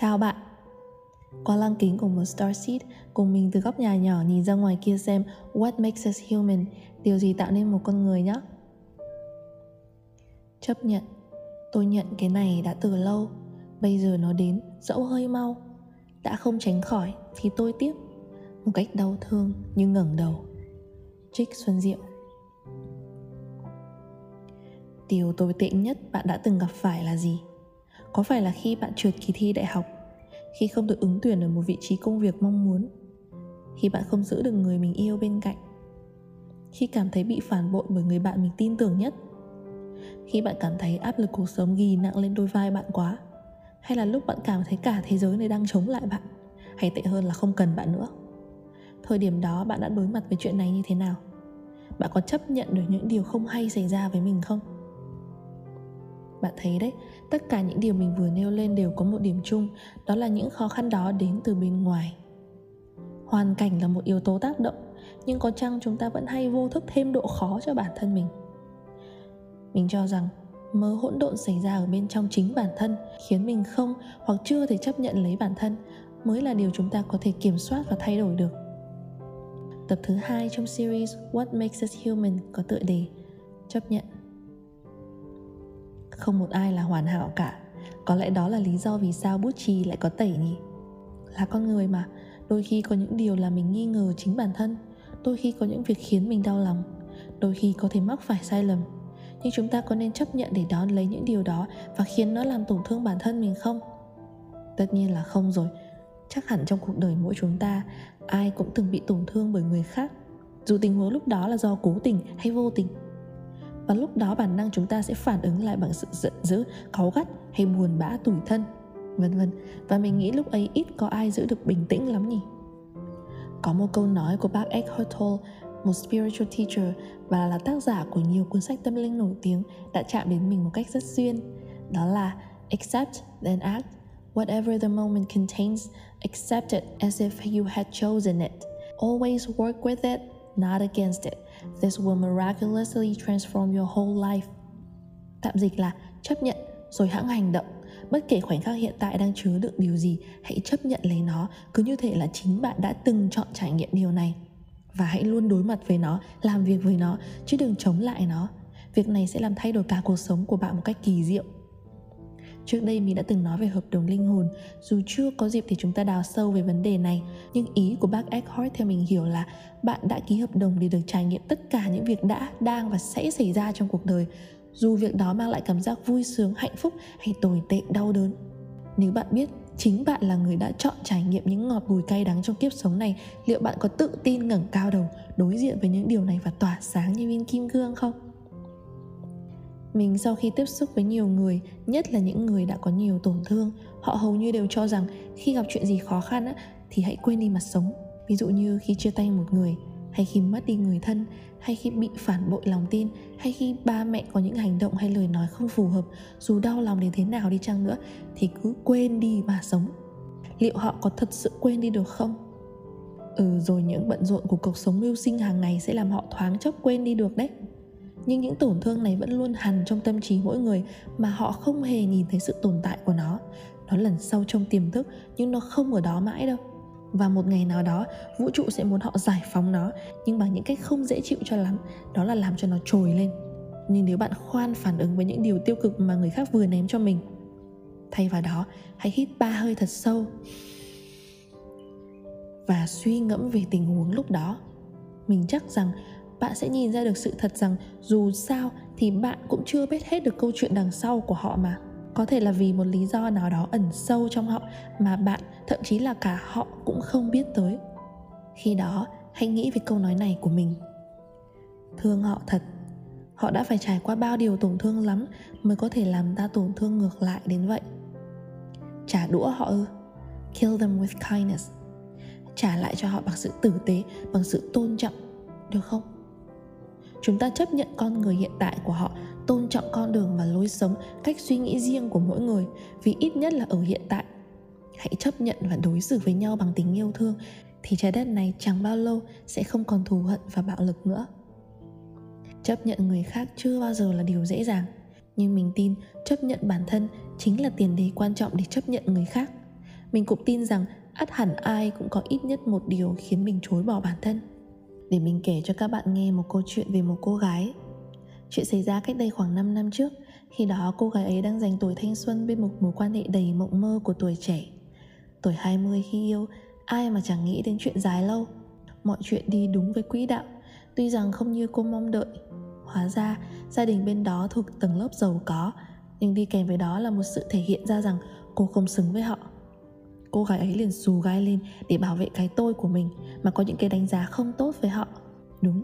Chào bạn. Qua lăng kính của một starseed Cùng mình từ góc nhà nhỏ nhìn ra ngoài kia xem What makes us human, Điều gì tạo nên một con người nhé Chấp nhận. Tôi nhận cái này đã từ lâu. Bây giờ nó đến, dẫu hơi mau. Đã không tránh khỏi thì tôi tiếp. Một cách đau thương như ngẩng đầu. Trích Xuân Diệu. Điều tồi tệ nhất bạn đã từng gặp phải là gì? Có phải là khi bạn trượt kỳ thi đại học, Khi không được ứng tuyển ở một vị trí công việc mong muốn, Khi bạn không giữ được người mình yêu bên cạnh, Khi cảm thấy bị phản bội bởi người bạn mình tin tưởng nhất, Khi bạn cảm thấy áp lực cuộc sống ghi nặng lên đôi vai bạn quá, Hay là lúc bạn cảm thấy cả thế giới này đang chống lại bạn, Hay tệ hơn là không cần bạn nữa Thời điểm đó bạn đã đối mặt với chuyện này như thế nào? Bạn có chấp nhận được những điều không hay xảy ra với mình không? Bạn thấy đấy, tất cả những điều mình vừa nêu lên đều có một điểm chung, đó là những khó khăn đó đến từ bên ngoài. Hoàn cảnh là một yếu tố tác động, nhưng có chăng chúng ta vẫn hay vô thức thêm độ khó cho bản thân mình? Mình cho rằng, mớ hỗn độn xảy ra ở bên trong chính bản thân khiến mình không hoặc chưa thể chấp nhận lấy bản thân mới là điều chúng ta có thể kiểm soát và thay đổi được. Tập thứ hai trong series What Makes Us Human có tựa đề chấp nhận không một ai là hoàn hảo cả. Có lẽ đó là lý do vì sao bút chì lại có tẩy nhỉ? Là con người mà. Đôi khi có những điều là mình nghi ngờ chính bản thân. Đôi khi có những việc khiến mình đau lòng. Đôi khi có thể mắc phải sai lầm. Nhưng chúng ta có nên chấp nhận để đón lấy những điều đó và khiến nó làm tổn thương bản thân mình không? Tất nhiên là không rồi. Chắc hẳn trong cuộc đời mỗi chúng ta, ai cũng từng bị tổn thương bởi người khác. Dù tình huống lúc đó là do cố tình hay vô tình và lúc đó bản năng chúng ta sẽ phản ứng lại bằng sự giận dữ, cáu gắt hay buồn bã tủi thân, vân vân. Và mình nghĩ lúc ấy ít có ai giữ được bình tĩnh lắm nhỉ? Có một câu nói của bác Eckhart Tolle, một spiritual teacher và là tác giả của nhiều cuốn sách tâm linh nổi tiếng, đã chạm đến mình một cách rất duyên. Đó là accept then act. Whatever the moment contains, accept it as if you had chosen it. Always work with it not against it This will miraculously transform your whole life. Tạm dịch là chấp nhận rồi hãng hành động. Bất kể khoảnh khắc hiện tại đang chứa đựng điều gì, hãy chấp nhận lấy nó, cứ như thể là chính bạn đã từng chọn trải nghiệm điều này. Và hãy luôn đối mặt với nó, làm việc với nó, chứ đừng chống lại nó. Việc này sẽ làm thay đổi cả cuộc sống của bạn một cách kỳ diệu. Trước đây mình đã từng nói về hợp đồng linh hồn. Dù chưa có dịp thì chúng ta đào sâu về vấn đề này. Nhưng ý của bác Eckhart theo mình hiểu là Bạn đã ký hợp đồng để được trải nghiệm tất cả những việc đã, đang và sẽ xảy ra trong cuộc đời. Dù việc đó mang lại cảm giác vui sướng, hạnh phúc hay tồi tệ, đau đớn. Nếu bạn biết chính bạn là người đã chọn trải nghiệm những ngọt bùi cay đắng trong kiếp sống này Liệu bạn có tự tin ngẩng cao đầu đối diện với những điều này và tỏa sáng như viên kim cương không? Mình sau khi tiếp xúc với nhiều người nhất là những người đã có nhiều tổn thương họ hầu như đều cho rằng khi gặp chuyện gì khó khăn á, thì hãy quên đi mà sống. Ví dụ như khi chia tay một người hay khi mất đi người thân hay khi bị phản bội lòng tin hay khi ba mẹ có những hành động hay lời nói không phù hợp dù đau lòng đến thế nào đi chăng nữa thì cứ quên đi mà sống. Liệu họ có thật sự quên đi được không? Ừ rồi những bận rộn của cuộc sống mưu sinh hàng ngày sẽ làm họ thoáng chốc quên đi được đấy nhưng những tổn thương này vẫn luôn hằn trong tâm trí mỗi người mà họ không hề nhìn thấy sự tồn tại của nó. Nó lần sâu trong tiềm thức, nhưng nó không ở đó mãi đâu. Và một ngày nào đó, vũ trụ sẽ muốn họ giải phóng nó, nhưng bằng những cách không dễ chịu cho lắm, đó là làm cho nó trồi lên. Nhưng nếu bạn khoan phản ứng với những điều tiêu cực mà người khác vừa ném cho mình, thay vào đó, hãy hít ba hơi thật sâu và suy ngẫm về tình huống lúc đó. Mình chắc rằng bạn sẽ nhìn ra được sự thật rằng dù sao thì bạn cũng chưa biết hết được câu chuyện đằng sau của họ mà. Có thể là vì một lý do nào đó ẩn sâu trong họ mà bạn, thậm chí là cả họ cũng không biết tới. Khi đó, hãy nghĩ về câu nói này của mình. Thương họ thật. Họ đã phải trải qua bao điều tổn thương lắm mới có thể làm ta tổn thương ngược lại đến vậy. Trả đũa họ ư? Kill them with kindness. Trả lại cho họ bằng sự tử tế, bằng sự tôn trọng, được không? Chúng ta chấp nhận con người hiện tại của họ, tôn trọng con đường và lối sống, cách suy nghĩ riêng của mỗi người, vì ít nhất là ở hiện tại. Hãy chấp nhận và đối xử với nhau bằng tình yêu thương, thì trái đất này chẳng bao lâu sẽ không còn thù hận và bạo lực nữa. Chấp nhận người khác chưa bao giờ là điều dễ dàng, nhưng mình tin chấp nhận bản thân chính là tiền đề quan trọng để chấp nhận người khác. Mình cũng tin rằng ắt hẳn ai cũng có ít nhất một điều khiến mình chối bỏ bản thân để mình kể cho các bạn nghe một câu chuyện về một cô gái. Chuyện xảy ra cách đây khoảng 5 năm trước, khi đó cô gái ấy đang dành tuổi thanh xuân bên một mối quan hệ đầy mộng mơ của tuổi trẻ. Tuổi 20 khi yêu, ai mà chẳng nghĩ đến chuyện dài lâu. Mọi chuyện đi đúng với quỹ đạo, tuy rằng không như cô mong đợi. Hóa ra, gia đình bên đó thuộc tầng lớp giàu có, nhưng đi kèm với đó là một sự thể hiện ra rằng cô không xứng với họ cô gái ấy liền xù gai lên để bảo vệ cái tôi của mình, mà có những cái đánh giá không tốt với họ. Đúng,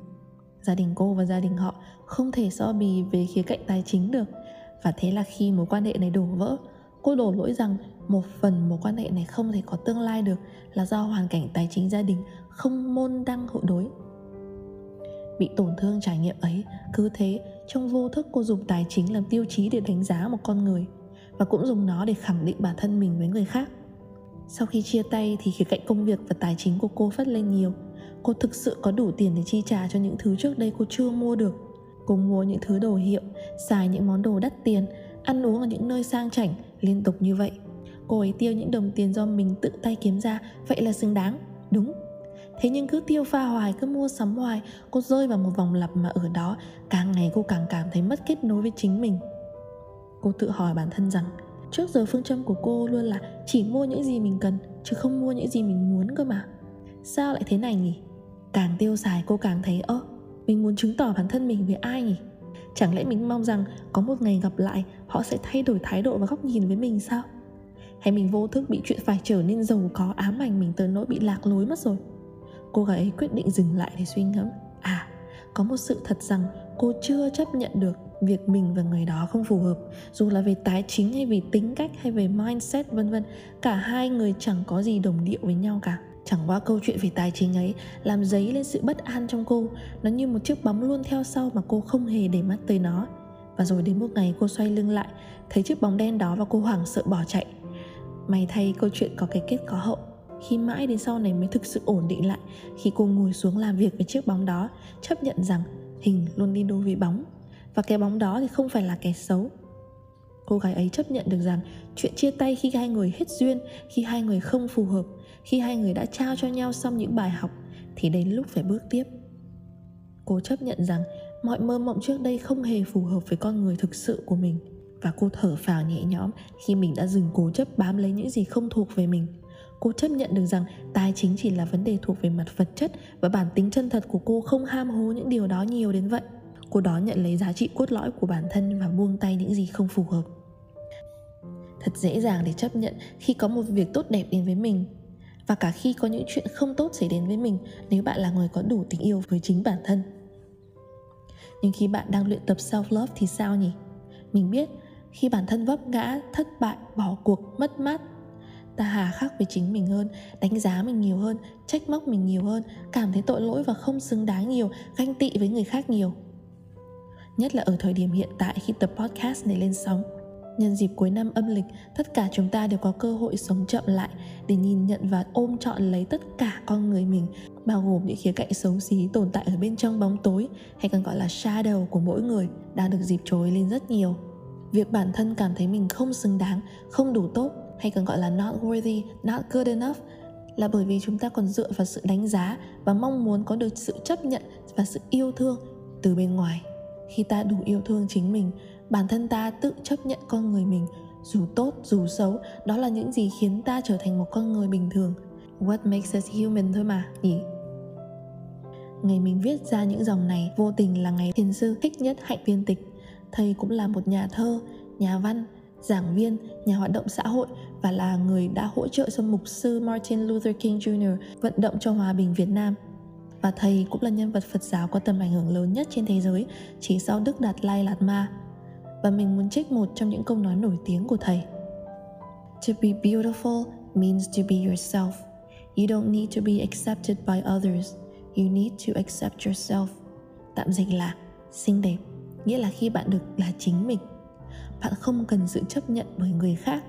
gia đình cô và gia đình họ không thể so bì về khía cạnh tài chính được. Và thế là khi mối quan hệ này đổ vỡ, cô đổ lỗi rằng một phần mối quan hệ này không thể có tương lai được là do hoàn cảnh tài chính gia đình không môn đăng hộ đối. Bị tổn thương trải nghiệm ấy, cứ thế trong vô thức cô dùng tài chính làm tiêu chí để đánh giá một con người, và cũng dùng nó để khẳng định bản thân mình với người khác sau khi chia tay thì khía cạnh công việc và tài chính của cô phất lên nhiều. Cô thực sự có đủ tiền để chi trả cho những thứ trước đây cô chưa mua được. Cô mua những thứ đồ hiệu, xài những món đồ đắt tiền, ăn uống ở những nơi sang chảnh, liên tục như vậy. Cô ấy tiêu những đồng tiền do mình tự tay kiếm ra, vậy là xứng đáng. Đúng. Thế nhưng cứ tiêu pha hoài, cứ mua sắm hoài, cô rơi vào một vòng lặp mà ở đó, càng ngày cô càng cảm thấy mất kết nối với chính mình. Cô tự hỏi bản thân rằng trước giờ phương châm của cô luôn là chỉ mua những gì mình cần, chứ không mua những gì mình muốn cơ mà. Sao lại thế này nhỉ? Càng tiêu xài cô càng thấy, ơ, mình muốn chứng tỏ bản thân mình với ai nhỉ? Chẳng lẽ mình mong rằng có một ngày gặp lại, họ sẽ thay đổi thái độ và góc nhìn với mình sao? Hay mình vô thức bị chuyện phải trở nên giàu có ám ảnh mình tới nỗi bị lạc lối mất rồi? Cô gái ấy quyết định dừng lại để suy ngẫm. À có một sự thật rằng cô chưa chấp nhận được việc mình và người đó không phù hợp, dù là về tài chính hay về tính cách hay về mindset, vân vân, cả hai người chẳng có gì đồng điệu với nhau cả. Chẳng qua câu chuyện về tài chính ấy làm dấy lên sự bất an trong cô. Nó như một chiếc bóng luôn theo sau mà cô không hề để mắt tới nó. Và rồi đến một ngày cô xoay lưng lại, thấy chiếc bóng đen đó và cô hoảng sợ bỏ chạy. May thay câu chuyện có cái kết có hậu. Khi mãi đến sau này mới thực sự ổn định lại, khi cô ngồi xuống làm việc với chiếc bóng đó, chấp nhận rằng hình luôn đi đôi với bóng và cái bóng đó thì không phải là kẻ xấu. Cô gái ấy chấp nhận được rằng chuyện chia tay khi hai người hết duyên, khi hai người không phù hợp, khi hai người đã trao cho nhau xong những bài học, thì đến lúc phải bước tiếp. Cô chấp nhận rằng mọi mơ mộng trước đây không hề phù hợp với con người thực sự của mình. Và cô thở phào nhẹ nhõm khi mình đã dừng cố chấp bám lấy những gì không thuộc về mình. Cô chấp nhận được rằng tài chính chỉ là vấn đề thuộc về mặt vật chất và bản tính chân thật của cô không ham hố những điều đó nhiều đến vậy cô đó nhận lấy giá trị cốt lõi của bản thân và buông tay những gì không phù hợp. Thật dễ dàng để chấp nhận khi có một việc tốt đẹp đến với mình. Và cả khi có những chuyện không tốt xảy đến với mình nếu bạn là người có đủ tình yêu với chính bản thân. Nhưng khi bạn đang luyện tập self love thì sao nhỉ? Mình biết, khi bản thân vấp ngã, thất bại, bỏ cuộc, mất mát, ta hà khắc với chính mình hơn, đánh giá mình nhiều hơn, trách móc mình nhiều hơn, cảm thấy tội lỗi và không xứng đáng nhiều, ganh tị với người khác nhiều nhất là ở thời điểm hiện tại khi tập podcast này lên sóng Nhân dịp cuối năm âm lịch, tất cả chúng ta đều có cơ hội sống chậm lại để nhìn nhận và ôm trọn lấy tất cả con người mình, bao gồm những khía cạnh xấu xí tồn tại ở bên trong bóng tối hay còn gọi là shadow của mỗi người đang được dịp trồi lên rất nhiều. Việc bản thân cảm thấy mình không xứng đáng, không đủ tốt hay còn gọi là not worthy, not good enough là bởi vì chúng ta còn dựa vào sự đánh giá và mong muốn có được sự chấp nhận và sự yêu thương từ bên ngoài. Khi ta đủ yêu thương chính mình, bản thân ta tự chấp nhận con người mình, dù tốt, dù xấu, đó là những gì khiến ta trở thành một con người bình thường. What makes us human thôi mà, nhỉ? Ngày mình viết ra những dòng này vô tình là ngày thiền sư thích nhất hạnh viên tịch. Thầy cũng là một nhà thơ, nhà văn, giảng viên, nhà hoạt động xã hội và là người đã hỗ trợ cho mục sư Martin Luther King Jr. vận động cho hòa bình Việt Nam và thầy cũng là nhân vật Phật giáo có tầm ảnh hưởng lớn nhất trên thế giới chỉ sau Đức Đạt Lai Lạt Ma và mình muốn trích một trong những câu nói nổi tiếng của thầy. To be beautiful means to be yourself. You don't need to be accepted by others. You need to accept yourself. Tạm dịch là xinh đẹp, nghĩa là khi bạn được là chính mình. Bạn không cần sự chấp nhận bởi người khác,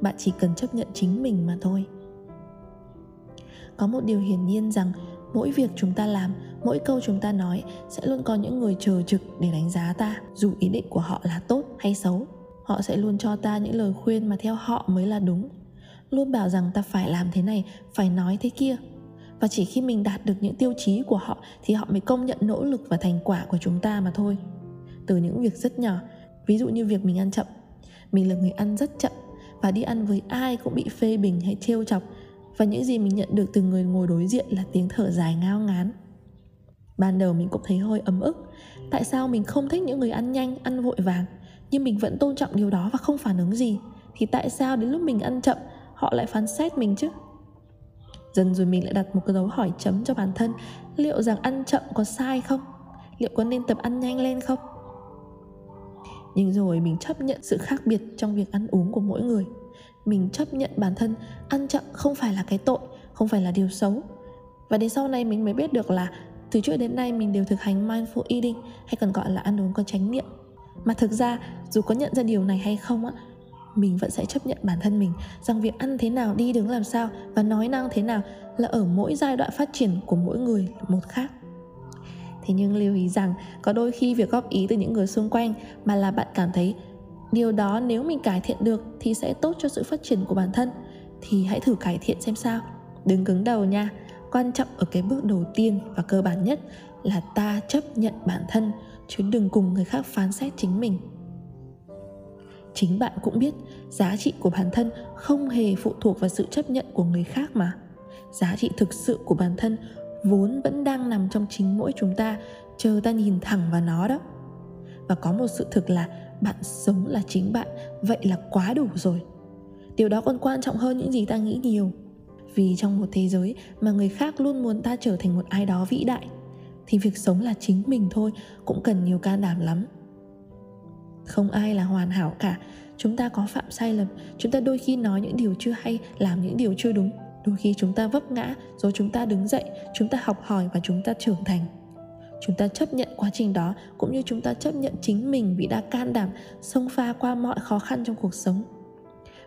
bạn chỉ cần chấp nhận chính mình mà thôi. Có một điều hiển nhiên rằng mỗi việc chúng ta làm, mỗi câu chúng ta nói sẽ luôn có những người chờ trực để đánh giá ta, dù ý định của họ là tốt hay xấu. Họ sẽ luôn cho ta những lời khuyên mà theo họ mới là đúng. Luôn bảo rằng ta phải làm thế này, phải nói thế kia. Và chỉ khi mình đạt được những tiêu chí của họ thì họ mới công nhận nỗ lực và thành quả của chúng ta mà thôi. Từ những việc rất nhỏ, ví dụ như việc mình ăn chậm. Mình là người ăn rất chậm và đi ăn với ai cũng bị phê bình hay trêu chọc và những gì mình nhận được từ người ngồi đối diện là tiếng thở dài ngao ngán. Ban đầu mình cũng thấy hơi ấm ức, tại sao mình không thích những người ăn nhanh, ăn vội vàng, nhưng mình vẫn tôn trọng điều đó và không phản ứng gì. Thì tại sao đến lúc mình ăn chậm, họ lại phán xét mình chứ? Dần rồi mình lại đặt một cái dấu hỏi chấm cho bản thân, liệu rằng ăn chậm có sai không? Liệu có nên tập ăn nhanh lên không? Nhưng rồi mình chấp nhận sự khác biệt trong việc ăn uống của mỗi người mình chấp nhận bản thân, ăn chậm không phải là cái tội, không phải là điều xấu. Và đến sau này mình mới biết được là từ trước đến nay mình đều thực hành mindful eating, hay còn gọi là ăn uống có chánh niệm. Mà thực ra, dù có nhận ra điều này hay không á, mình vẫn sẽ chấp nhận bản thân mình rằng việc ăn thế nào, đi đứng làm sao và nói năng thế nào là ở mỗi giai đoạn phát triển của mỗi người một khác. Thế nhưng lưu ý rằng, có đôi khi việc góp ý từ những người xung quanh mà là bạn cảm thấy điều đó nếu mình cải thiện được thì sẽ tốt cho sự phát triển của bản thân. Thì hãy thử cải thiện xem sao. Đừng cứng đầu nha. Quan trọng ở cái bước đầu tiên và cơ bản nhất là ta chấp nhận bản thân, chứ đừng cùng người khác phán xét chính mình. Chính bạn cũng biết, giá trị của bản thân không hề phụ thuộc vào sự chấp nhận của người khác mà. Giá trị thực sự của bản thân vốn vẫn đang nằm trong chính mỗi chúng ta, chờ ta nhìn thẳng vào nó đó. Và có một sự thực là bạn sống là chính bạn, vậy là quá đủ rồi. Điều đó còn quan trọng hơn những gì ta nghĩ nhiều. Vì trong một thế giới mà người khác luôn muốn ta trở thành một ai đó vĩ đại, thì việc sống là chính mình thôi, cũng cần nhiều can đảm lắm. Không ai là hoàn hảo cả. Chúng ta có phạm sai lầm, chúng ta đôi khi nói những điều chưa hay, làm những điều chưa đúng. Đôi khi chúng ta vấp ngã, rồi chúng ta đứng dậy, chúng ta học hỏi và chúng ta trưởng thành chúng ta chấp nhận quá trình đó, cũng như chúng ta chấp nhận chính mình vì đã can đảm xông pha qua mọi khó khăn trong cuộc sống.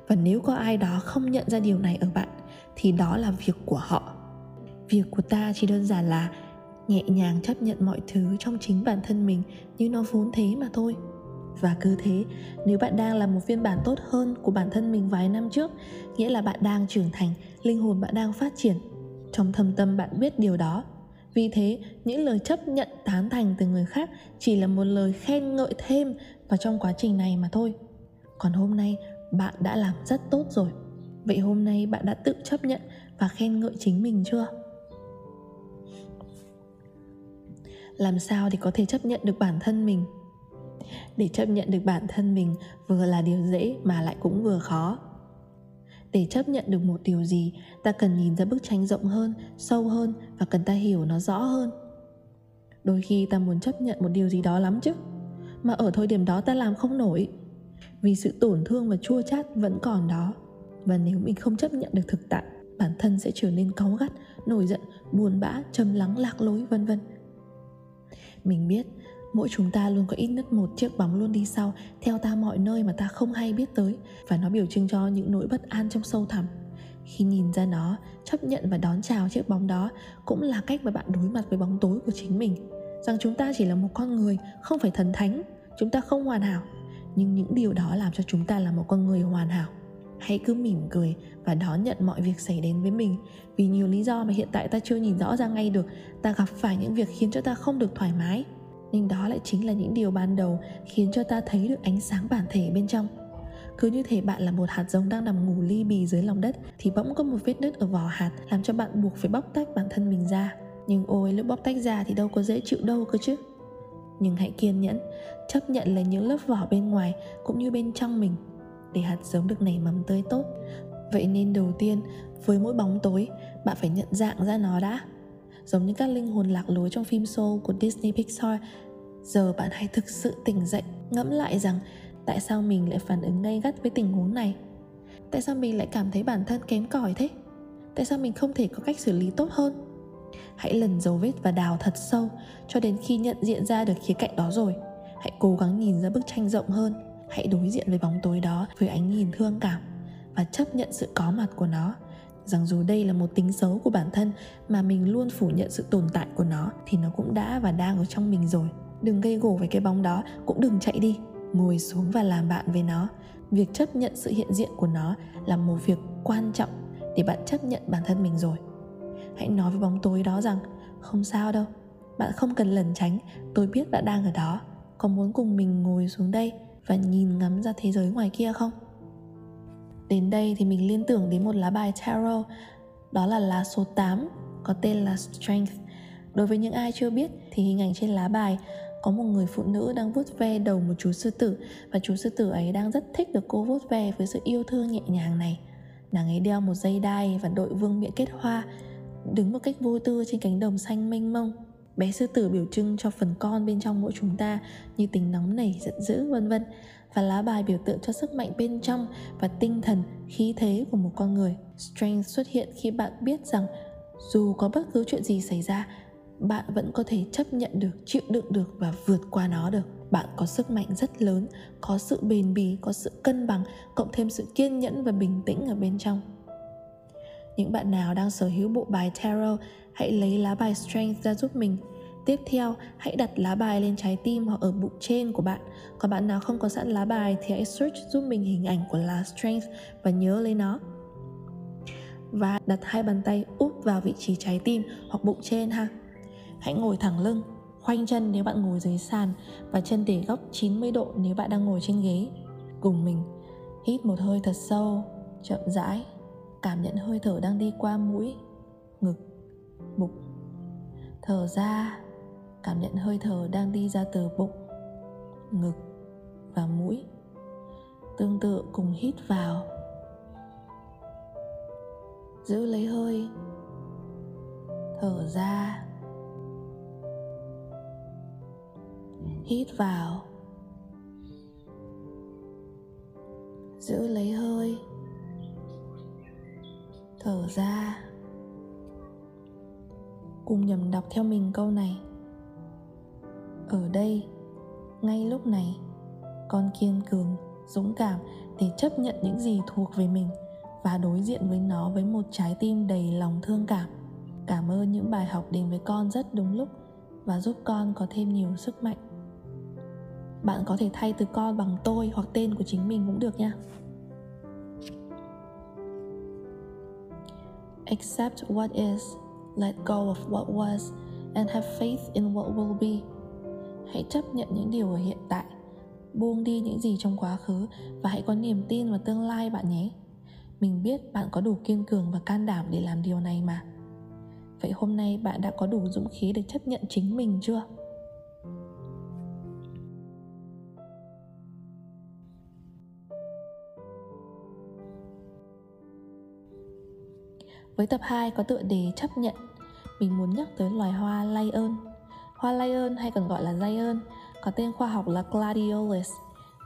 Và nếu có ai đó không nhận ra điều này ở bạn, thì đó là việc của họ. Việc của ta chỉ đơn giản là nhẹ nhàng chấp nhận mọi thứ trong chính bản thân mình như nó vốn thế mà thôi. Và cứ thế, nếu bạn đang là một phiên bản tốt hơn của bản thân mình vài năm trước, nghĩa là bạn đang trưởng thành, linh hồn bạn đang phát triển, trong thâm tâm bạn biết điều đó vì thế, những lời chấp nhận tán thành từ người khác chỉ là một lời khen ngợi thêm vào trong quá trình này mà thôi. Còn hôm nay, bạn đã làm rất tốt rồi. Vậy hôm nay bạn đã tự chấp nhận và khen ngợi chính mình chưa? Làm sao để có thể chấp nhận được bản thân mình? Để chấp nhận được bản thân mình vừa là điều dễ mà lại cũng vừa khó để chấp nhận được một điều gì, ta cần nhìn ra bức tranh rộng hơn, sâu hơn và cần ta hiểu nó rõ hơn. Đôi khi ta muốn chấp nhận một điều gì đó lắm chứ, mà ở thời điểm đó ta làm không nổi. Vì sự tổn thương và chua chát vẫn còn đó, và nếu mình không chấp nhận được thực tại, bản thân sẽ trở nên cáu gắt, nổi giận, buồn bã, trầm lắng, lạc lối, vân vân. Mình biết mỗi chúng ta luôn có ít nhất một chiếc bóng luôn đi sau, theo ta mọi nơi mà ta không hay biết tới, và nó biểu trưng cho những nỗi bất an trong sâu thẳm. Khi nhìn ra nó, chấp nhận và đón chào chiếc bóng đó cũng là cách mà bạn đối mặt với bóng tối của chính mình. Rằng chúng ta chỉ là một con người, không phải thần thánh, chúng ta không hoàn hảo. Nhưng những điều đó làm cho chúng ta là một con người hoàn hảo. Hãy cứ mỉm cười và đón nhận mọi việc xảy đến với mình. Vì nhiều lý do mà hiện tại ta chưa nhìn rõ ra ngay được, ta gặp phải những việc khiến cho ta không được thoải mái nhưng đó lại chính là những điều ban đầu khiến cho ta thấy được ánh sáng bản thể bên trong. Cứ như thể bạn là một hạt giống đang nằm ngủ ly bì dưới lòng đất, thì bỗng có một vết nứt ở vỏ hạt làm cho bạn buộc phải bóc tách bản thân mình ra. Nhưng ôi, lúc bóc tách ra thì đâu có dễ chịu đâu cơ chứ. Nhưng hãy kiên nhẫn, chấp nhận lấy những lớp vỏ bên ngoài cũng như bên trong mình để hạt giống được nảy mầm tươi tốt. Vậy nên đầu tiên, với mỗi bóng tối, bạn phải nhận dạng ra nó đã giống như các linh hồn lạc lối trong phim Soul của Disney Pixar. Giờ bạn hãy thực sự tỉnh dậy, ngẫm lại rằng tại sao mình lại phản ứng ngay gắt với tình huống này? Tại sao mình lại cảm thấy bản thân kém cỏi thế? Tại sao mình không thể có cách xử lý tốt hơn? Hãy lần dấu vết và đào thật sâu cho đến khi nhận diện ra được khía cạnh đó rồi. Hãy cố gắng nhìn ra bức tranh rộng hơn. Hãy đối diện với bóng tối đó với ánh nhìn thương cảm và chấp nhận sự có mặt của nó rằng dù đây là một tính xấu của bản thân mà mình luôn phủ nhận sự tồn tại của nó, thì nó cũng đã và đang ở trong mình rồi. Đừng gây gổ với cái bóng đó, cũng đừng chạy đi. Ngồi xuống và làm bạn với nó. Việc chấp nhận sự hiện diện của nó là một việc quan trọng để bạn chấp nhận bản thân mình rồi. Hãy nói với bóng tối đó rằng, không sao đâu, bạn không cần lẩn tránh, tôi biết bạn đang ở đó. Có muốn cùng mình ngồi xuống đây và nhìn ngắm ra thế giới ngoài kia không? Đến đây thì mình liên tưởng đến một lá bài tarot. Đó là lá số 8 có tên là strength. Đối với những ai chưa biết thì hình ảnh trên lá bài có một người phụ nữ đang vuốt ve đầu một chú sư tử và chú sư tử ấy đang rất thích được cô vuốt ve với sự yêu thương nhẹ nhàng này. Nàng ấy đeo một dây đai và đội vương miện kết hoa, đứng một cách vô tư trên cánh đồng xanh mênh mông. Bé sư tử biểu trưng cho phần con bên trong mỗi chúng ta như tính nóng nảy, giận dữ, vân vân và lá bài biểu tượng cho sức mạnh bên trong và tinh thần, khí thế của một con người. Strength xuất hiện khi bạn biết rằng dù có bất cứ chuyện gì xảy ra, bạn vẫn có thể chấp nhận được, chịu đựng được và vượt qua nó được. Bạn có sức mạnh rất lớn, có sự bền bỉ, có sự cân bằng, cộng thêm sự kiên nhẫn và bình tĩnh ở bên trong. Những bạn nào đang sở hữu bộ bài tarot, hãy lấy lá bài strength ra giúp mình. Tiếp theo, hãy đặt lá bài lên trái tim hoặc ở bụng trên của bạn. Còn bạn nào không có sẵn lá bài thì hãy search giúp mình hình ảnh của lá strength và nhớ lấy nó. Và đặt hai bàn tay úp vào vị trí trái tim hoặc bụng trên ha. Hãy ngồi thẳng lưng, khoanh chân nếu bạn ngồi dưới sàn và chân để góc 90 độ nếu bạn đang ngồi trên ghế. Cùng mình hít một hơi thật sâu, chậm rãi, cảm nhận hơi thở đang đi qua mũi, ngực, bụng. Thở ra, cảm nhận hơi thở đang đi ra từ bụng, ngực và mũi. Tương tự cùng hít vào. Giữ lấy hơi. Thở ra hít vào giữ lấy hơi thở ra cùng nhầm đọc theo mình câu này ở đây. Ngay lúc này, con kiên cường, dũng cảm để chấp nhận những gì thuộc về mình và đối diện với nó với một trái tim đầy lòng thương cảm. Cảm ơn những bài học đến với con rất đúng lúc và giúp con có thêm nhiều sức mạnh. Bạn có thể thay từ con bằng tôi hoặc tên của chính mình cũng được nha. Accept what is, let go of what was, and have faith in what will be hãy chấp nhận những điều ở hiện tại. Buông đi những gì trong quá khứ và hãy có niềm tin vào tương lai bạn nhé. Mình biết bạn có đủ kiên cường và can đảm để làm điều này mà. Vậy hôm nay bạn đã có đủ dũng khí để chấp nhận chính mình chưa? Với tập 2 có tựa đề chấp nhận, mình muốn nhắc tới loài hoa lion. Hoa lion hay còn gọi là giant, có tên khoa học là Gladiolus.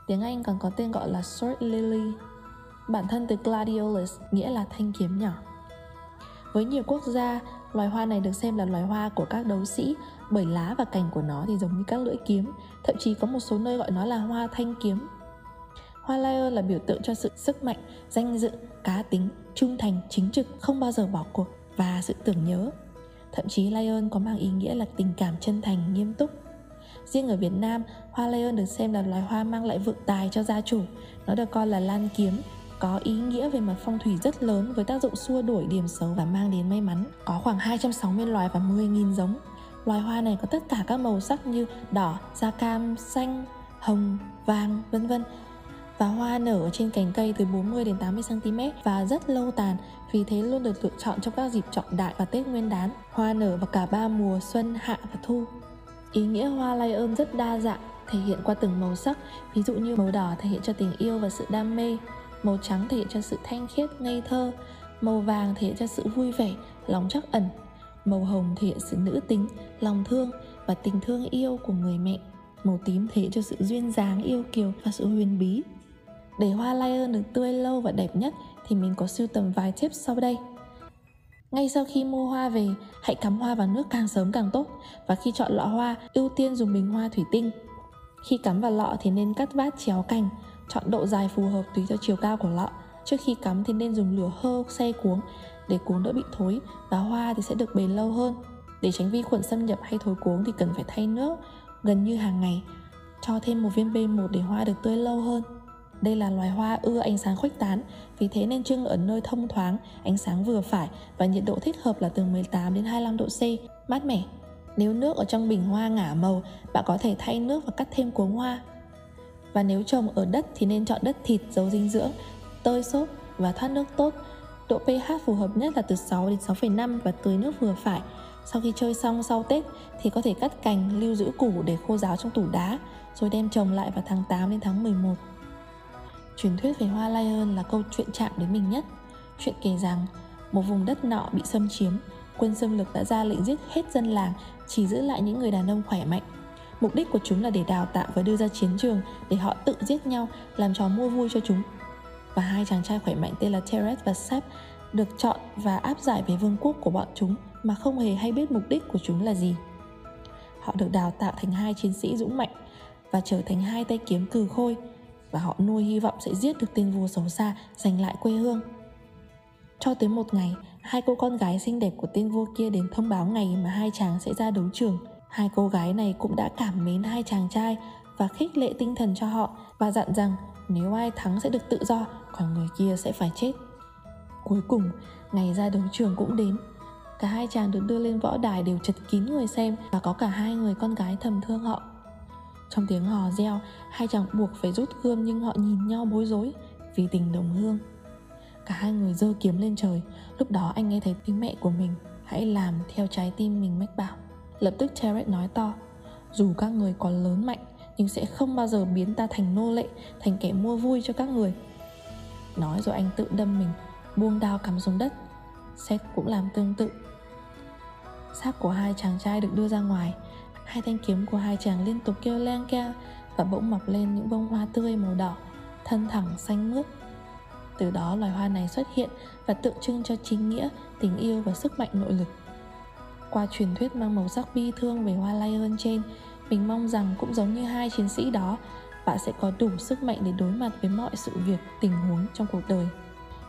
Tiếng Anh còn có tên gọi là sword lily. Bản thân từ Gladiolus nghĩa là thanh kiếm nhỏ. Với nhiều quốc gia, loài hoa này được xem là loài hoa của các đấu sĩ bởi lá và cành của nó thì giống như các lưỡi kiếm, thậm chí có một số nơi gọi nó là hoa thanh kiếm. Hoa lion là biểu tượng cho sự sức mạnh, danh dự, cá tính, trung thành, chính trực, không bao giờ bỏ cuộc và sự tưởng nhớ. Thậm chí lion có mang ý nghĩa là tình cảm chân thành, nghiêm túc. Riêng ở Việt Nam, hoa lion được xem là loài hoa mang lại vượng tài cho gia chủ. Nó được coi là lan kiếm, có ý nghĩa về mặt phong thủy rất lớn với tác dụng xua đuổi điểm xấu và mang đến may mắn. Có khoảng 260 loài và 10.000 giống. Loài hoa này có tất cả các màu sắc như đỏ, da cam, xanh, hồng, vàng, vân vân và hoa nở trên cành cây từ 40 đến 80 cm và rất lâu tàn, vì thế luôn được lựa chọn trong các dịp trọng đại và Tết Nguyên đán. Hoa nở vào cả ba mùa xuân, hạ và thu. Ý nghĩa hoa lion rất đa dạng, thể hiện qua từng màu sắc, ví dụ như màu đỏ thể hiện cho tình yêu và sự đam mê, màu trắng thể hiện cho sự thanh khiết, ngây thơ, màu vàng thể hiện cho sự vui vẻ, lòng trắc ẩn, màu hồng thể hiện sự nữ tính, lòng thương và tình thương yêu của người mẹ, màu tím thể hiện cho sự duyên dáng, yêu kiều và sự huyền bí. Để hoa lion được tươi lâu và đẹp nhất thì mình có sưu tầm vài tips sau đây. Ngay sau khi mua hoa về, hãy cắm hoa vào nước càng sớm càng tốt và khi chọn lọ hoa, ưu tiên dùng bình hoa thủy tinh. Khi cắm vào lọ thì nên cắt vát chéo cành, chọn độ dài phù hợp tùy theo chiều cao của lọ. Trước khi cắm thì nên dùng lửa hơ xe cuống để cuống đỡ bị thối và hoa thì sẽ được bền lâu hơn. Để tránh vi khuẩn xâm nhập hay thối cuống thì cần phải thay nước gần như hàng ngày. Cho thêm một viên B1 để hoa được tươi lâu hơn. Đây là loài hoa ưa ánh sáng khuếch tán, vì thế nên trưng ở nơi thông thoáng, ánh sáng vừa phải và nhiệt độ thích hợp là từ 18 đến 25 độ C, mát mẻ. Nếu nước ở trong bình hoa ngả màu, bạn có thể thay nước và cắt thêm cuống hoa. Và nếu trồng ở đất thì nên chọn đất thịt giàu dinh dưỡng, tơi xốp và thoát nước tốt. Độ pH phù hợp nhất là từ 6 đến 6,5 và tưới nước vừa phải. Sau khi chơi xong sau Tết thì có thể cắt cành lưu giữ củ để khô ráo trong tủ đá rồi đem trồng lại vào tháng 8 đến tháng 11. Truyền thuyết về hoa Lion là câu chuyện chạm đến mình nhất. Chuyện kể rằng một vùng đất nọ bị xâm chiếm, quân xâm lược đã ra lệnh giết hết dân làng, chỉ giữ lại những người đàn ông khỏe mạnh. Mục đích của chúng là để đào tạo và đưa ra chiến trường để họ tự giết nhau, làm trò mua vui cho chúng. Và hai chàng trai khỏe mạnh tên là Teres và Sep được chọn và áp giải về vương quốc của bọn chúng mà không hề hay biết mục đích của chúng là gì. Họ được đào tạo thành hai chiến sĩ dũng mạnh và trở thành hai tay kiếm cừ khôi và họ nuôi hy vọng sẽ giết được tên vua xấu xa giành lại quê hương. Cho tới một ngày, hai cô con gái xinh đẹp của tên vua kia đến thông báo ngày mà hai chàng sẽ ra đấu trường. Hai cô gái này cũng đã cảm mến hai chàng trai và khích lệ tinh thần cho họ và dặn rằng nếu ai thắng sẽ được tự do, còn người kia sẽ phải chết. Cuối cùng, ngày ra đấu trường cũng đến. Cả hai chàng được đưa lên võ đài đều chật kín người xem và có cả hai người con gái thầm thương họ. Trong tiếng hò reo, hai chàng buộc phải rút gươm nhưng họ nhìn nhau bối rối vì tình đồng hương. Cả hai người giơ kiếm lên trời, lúc đó anh nghe thấy tiếng mẹ của mình, hãy làm theo trái tim mình mách bảo. Lập tức Teret nói to, dù các người có lớn mạnh nhưng sẽ không bao giờ biến ta thành nô lệ, thành kẻ mua vui cho các người. Nói rồi anh tự đâm mình, buông đao cắm xuống đất. Seth cũng làm tương tự. Xác của hai chàng trai được đưa ra ngoài, Hai thanh kiếm của hai chàng liên tục kêu len keng Và bỗng mọc lên những bông hoa tươi màu đỏ Thân thẳng xanh mướt. Từ đó loài hoa này xuất hiện Và tượng trưng cho chính nghĩa, tình yêu và sức mạnh nội lực. Qua truyền thuyết mang màu sắc bi thương về hoa lion trên Mình mong rằng cũng giống như hai chiến sĩ đó Bạn sẽ có đủ sức mạnh để đối mặt với mọi sự việc, tình huống trong cuộc đời.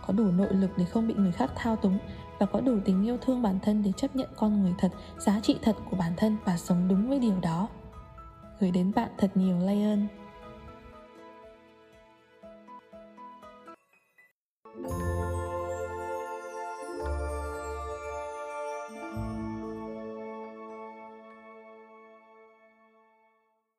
Có đủ nội lực để không bị người khác thao túng và có đủ tình yêu thương bản thân để chấp nhận con người thật, giá trị thật của bản thân và sống đúng với điều đó. Gửi đến bạn thật nhiều lay ơn.